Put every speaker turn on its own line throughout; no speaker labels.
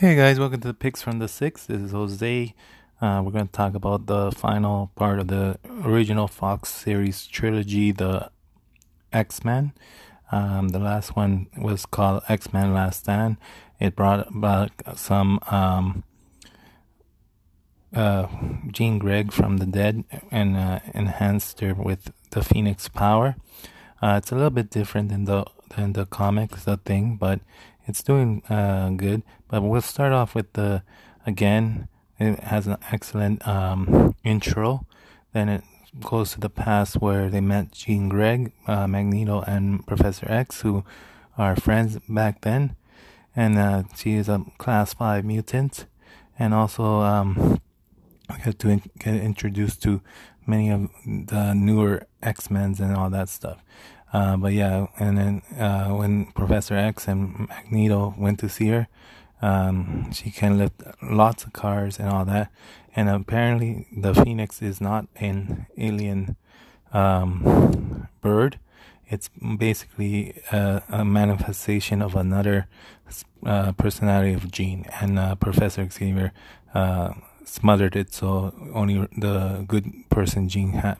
Hey guys, welcome to the Picks from the Six. This is Jose. Uh, we're going to talk about the final part of the original Fox series trilogy, the X Men. Um, the last one was called X Men Last Stand. It brought back some um, uh, Jean Grey from the dead and uh, enhanced her with the Phoenix power. Uh, it's a little bit different than the than the comics, the thing, but it's doing uh, good. But we'll start off with the again. It has an excellent um, intro. Then it goes to the past where they met Jean Grey, uh, Magneto, and Professor X, who are friends back then. And uh, she is a class 5 mutant. And also, um, get to in- get introduced to many of the newer X Men's and all that stuff. Uh, but yeah, and then uh, when Professor X and Magneto went to see her, um, she can lift lots of cars and all that. And apparently, the Phoenix is not an alien um, bird. It's basically a, a, manifestation of another uh, personality of Jean. And uh, Professor Xavier uh, smothered it, so only the good person Jean had.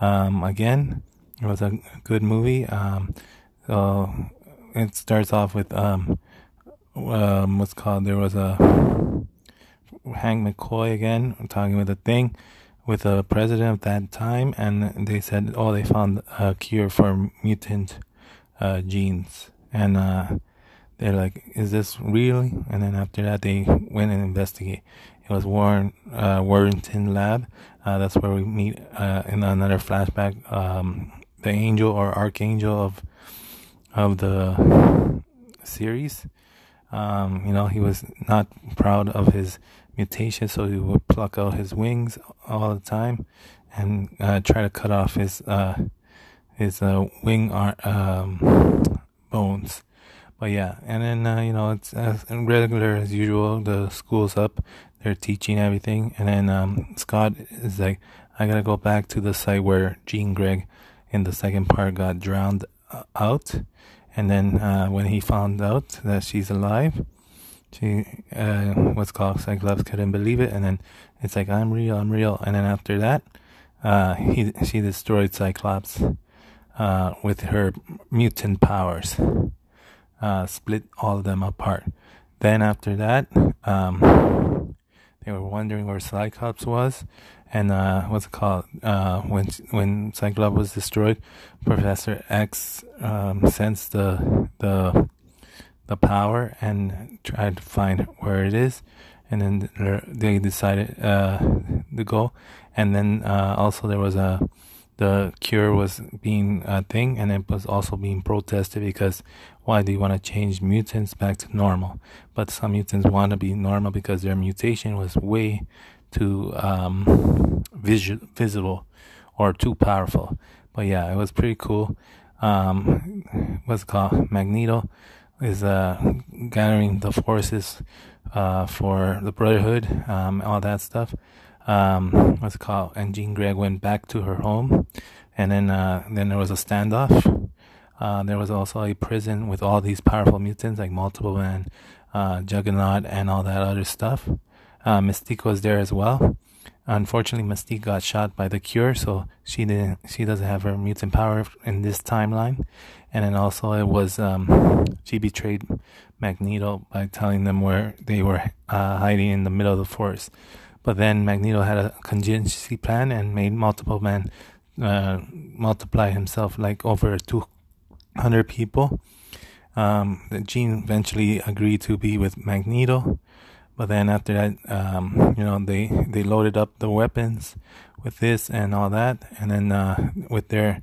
Um, again, it was a good movie. Um, so it starts off with um, um, what's called there was a Hank McCoy again talking with a thing with the president of that time, and they said, oh, they found a cure for mutant uh, genes, and uh, they're like, is this really? And then after that, they went and investigate. It was Warren uh, Worthington Lab. Uh, that's where we meet uh, in another flashback. Um, the angel or archangel of of the series. Um, you know, he was not proud of his mutation, so he would pluck out his wings all the time and uh, try to cut off his uh, his uh, wing ar- um, bones. But yeah, and then uh, you know it's as regular as usual. The school's up, they're teaching everything, and then um, Scott is like, "I gotta go back to the site where Jean Grey in the second part got drowned uh, out." And then uh, when he found out that she's alive, she uh, what's called Cyclops couldn't believe it, and then it's like I'm real, I'm real. And then after that, uh, he she destroyed Cyclops uh, with her mutant powers, uh, split all of them apart. Then after that, um, they were wondering where Cyclops was, and uh, what's it called? Uh, when when Cyclops was destroyed, Professor X um, sensed the the the power and tried to find where it is, and then they decided uh, to go. And then uh, also there was a the cure was being a thing, and it was also being protested because why do you want to change mutants back to normal? But some mutants want to be normal because their mutation was way too um, visible or too powerful. But yeah, it was pretty cool. Um, what's called Magneto is uh, gathering the forces uh, for the Brotherhood, um, all that stuff. Um, what's it called? And Jean Grey went back to her home, and then uh, then there was a standoff. Uh, there was also a prison with all these powerful mutants like Multiple Man, uh, Juggernaut, and all that other stuff. Uh, Mystique was there as well. Unfortunately, Mystique got shot by the Cure, so she didn't. She doesn't have her mutant power in this timeline. And then also, it was um, she betrayed Magneto by telling them where they were uh, hiding in the middle of the forest. But then Magneto had a contingency plan and made multiple men uh, multiply himself like over 200 people. Um, Jean eventually agreed to be with Magneto. But then after that, um, you know, they they loaded up the weapons with this and all that, and then uh, with their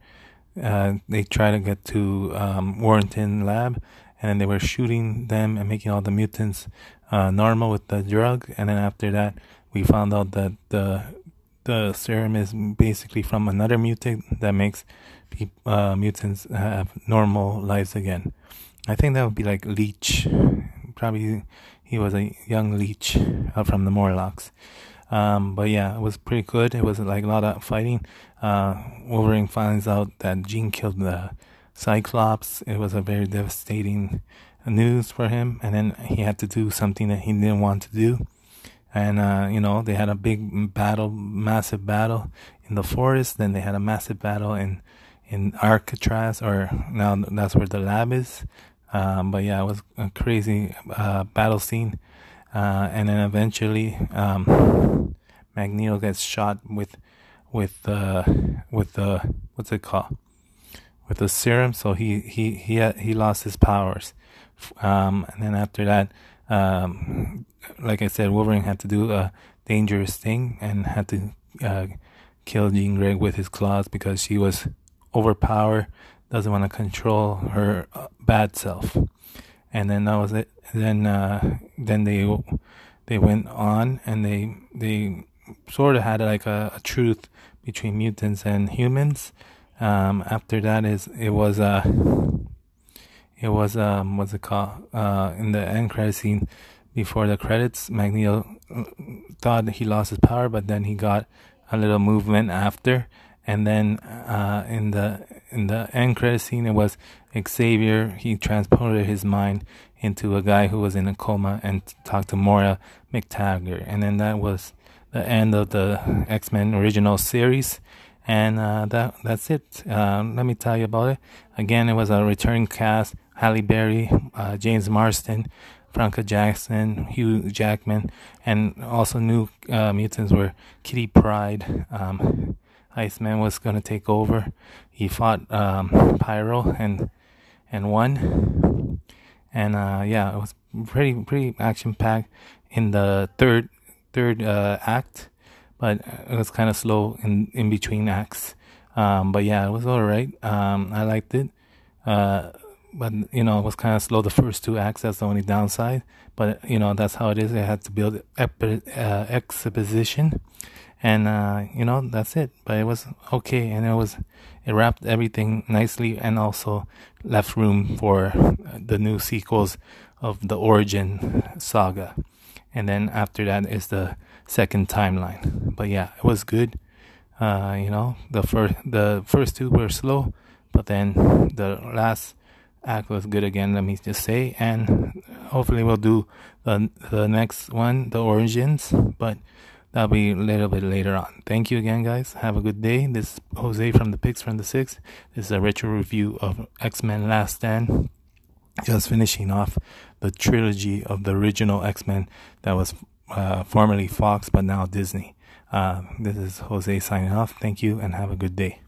uh, they try to get to um, Worthington lab, and then they were shooting them and making all the mutants uh, normal with the drug, and then after that, we found out that the the serum is basically from another mutant that makes uh, mutants have normal lives again. I think that would be like leech, probably he was a young leech uh, from the Morlocks. Um, but yeah, it was pretty good. It was like a lot of fighting. Uh, Wolverine finds out that Jean killed the Cyclops. It was a very devastating news for him, and then he had to do something that he didn't want to do. And uh, you know, they had a big battle, massive battle in the forest. Then they had a massive battle in in Alcatraz, or now that's where the lab is. Um, but yeah, it was a crazy uh, battle scene. Uh, and then eventually, um, Magneto gets shot with with uh, with the what's it called with the serum. So he he he he lost his powers. Um, and then after that, um, like I said, Wolverine had to do a dangerous thing and had to uh, kill Jean Grey with his claws because she was overpowered, doesn't want to control her uh, bad self. And then that was it. Then uh, then they they went on and they they sort of had like a, a truth between mutants and humans. Um, after that is it was uh it was um what's it called uh in the end credit scene before the credits Magneto uh, thought he lost his power but then he got a little movement after and then uh in the in the end credit scene it was Xavier he transported his mind into a guy who was in a coma and talked to Moira MacTaggert and then that was the end of the X-Men original series and uh, that that's it. Uh, let me tell you about it. Again, it was a return cast: Halle Berry, uh, James Marsden, Famke Janssen, Hugh Jackman, and also new uh, mutants were Kitty Pryde. Um, Iceman was gonna take over. He fought um, Pyro and and won. And uh, yeah, it was pretty pretty action packed in the third third uh, act but it was kind of slow in in between acts. Um, but yeah, it was all right. Um, I liked it. Uh, but you know, it was kind of slow the first two acts. That's the only downside. But you know, that's how it is. I had to build epi- uh, exposition, and uh, you know, that's it. But it was okay, and it was it wrapped everything nicely, and also left room for the new sequels of the origin saga. And then after that is the second timeline. But yeah, it was good. Uh, you know, the first the first two were slow, but then the last act was good again. Let me just say, and hopefully we'll do the the next one, the origins, but that'll be a little bit later on. Thank you again, guys. Have a good day. This is Jose from the Pigs from the Six. This is a retro review of X Men Last Stand. Just finishing off the trilogy of the original X Men that was uh, formerly Fox, but now Disney. Uh, this is Jose signing off. Thank you and have a good day.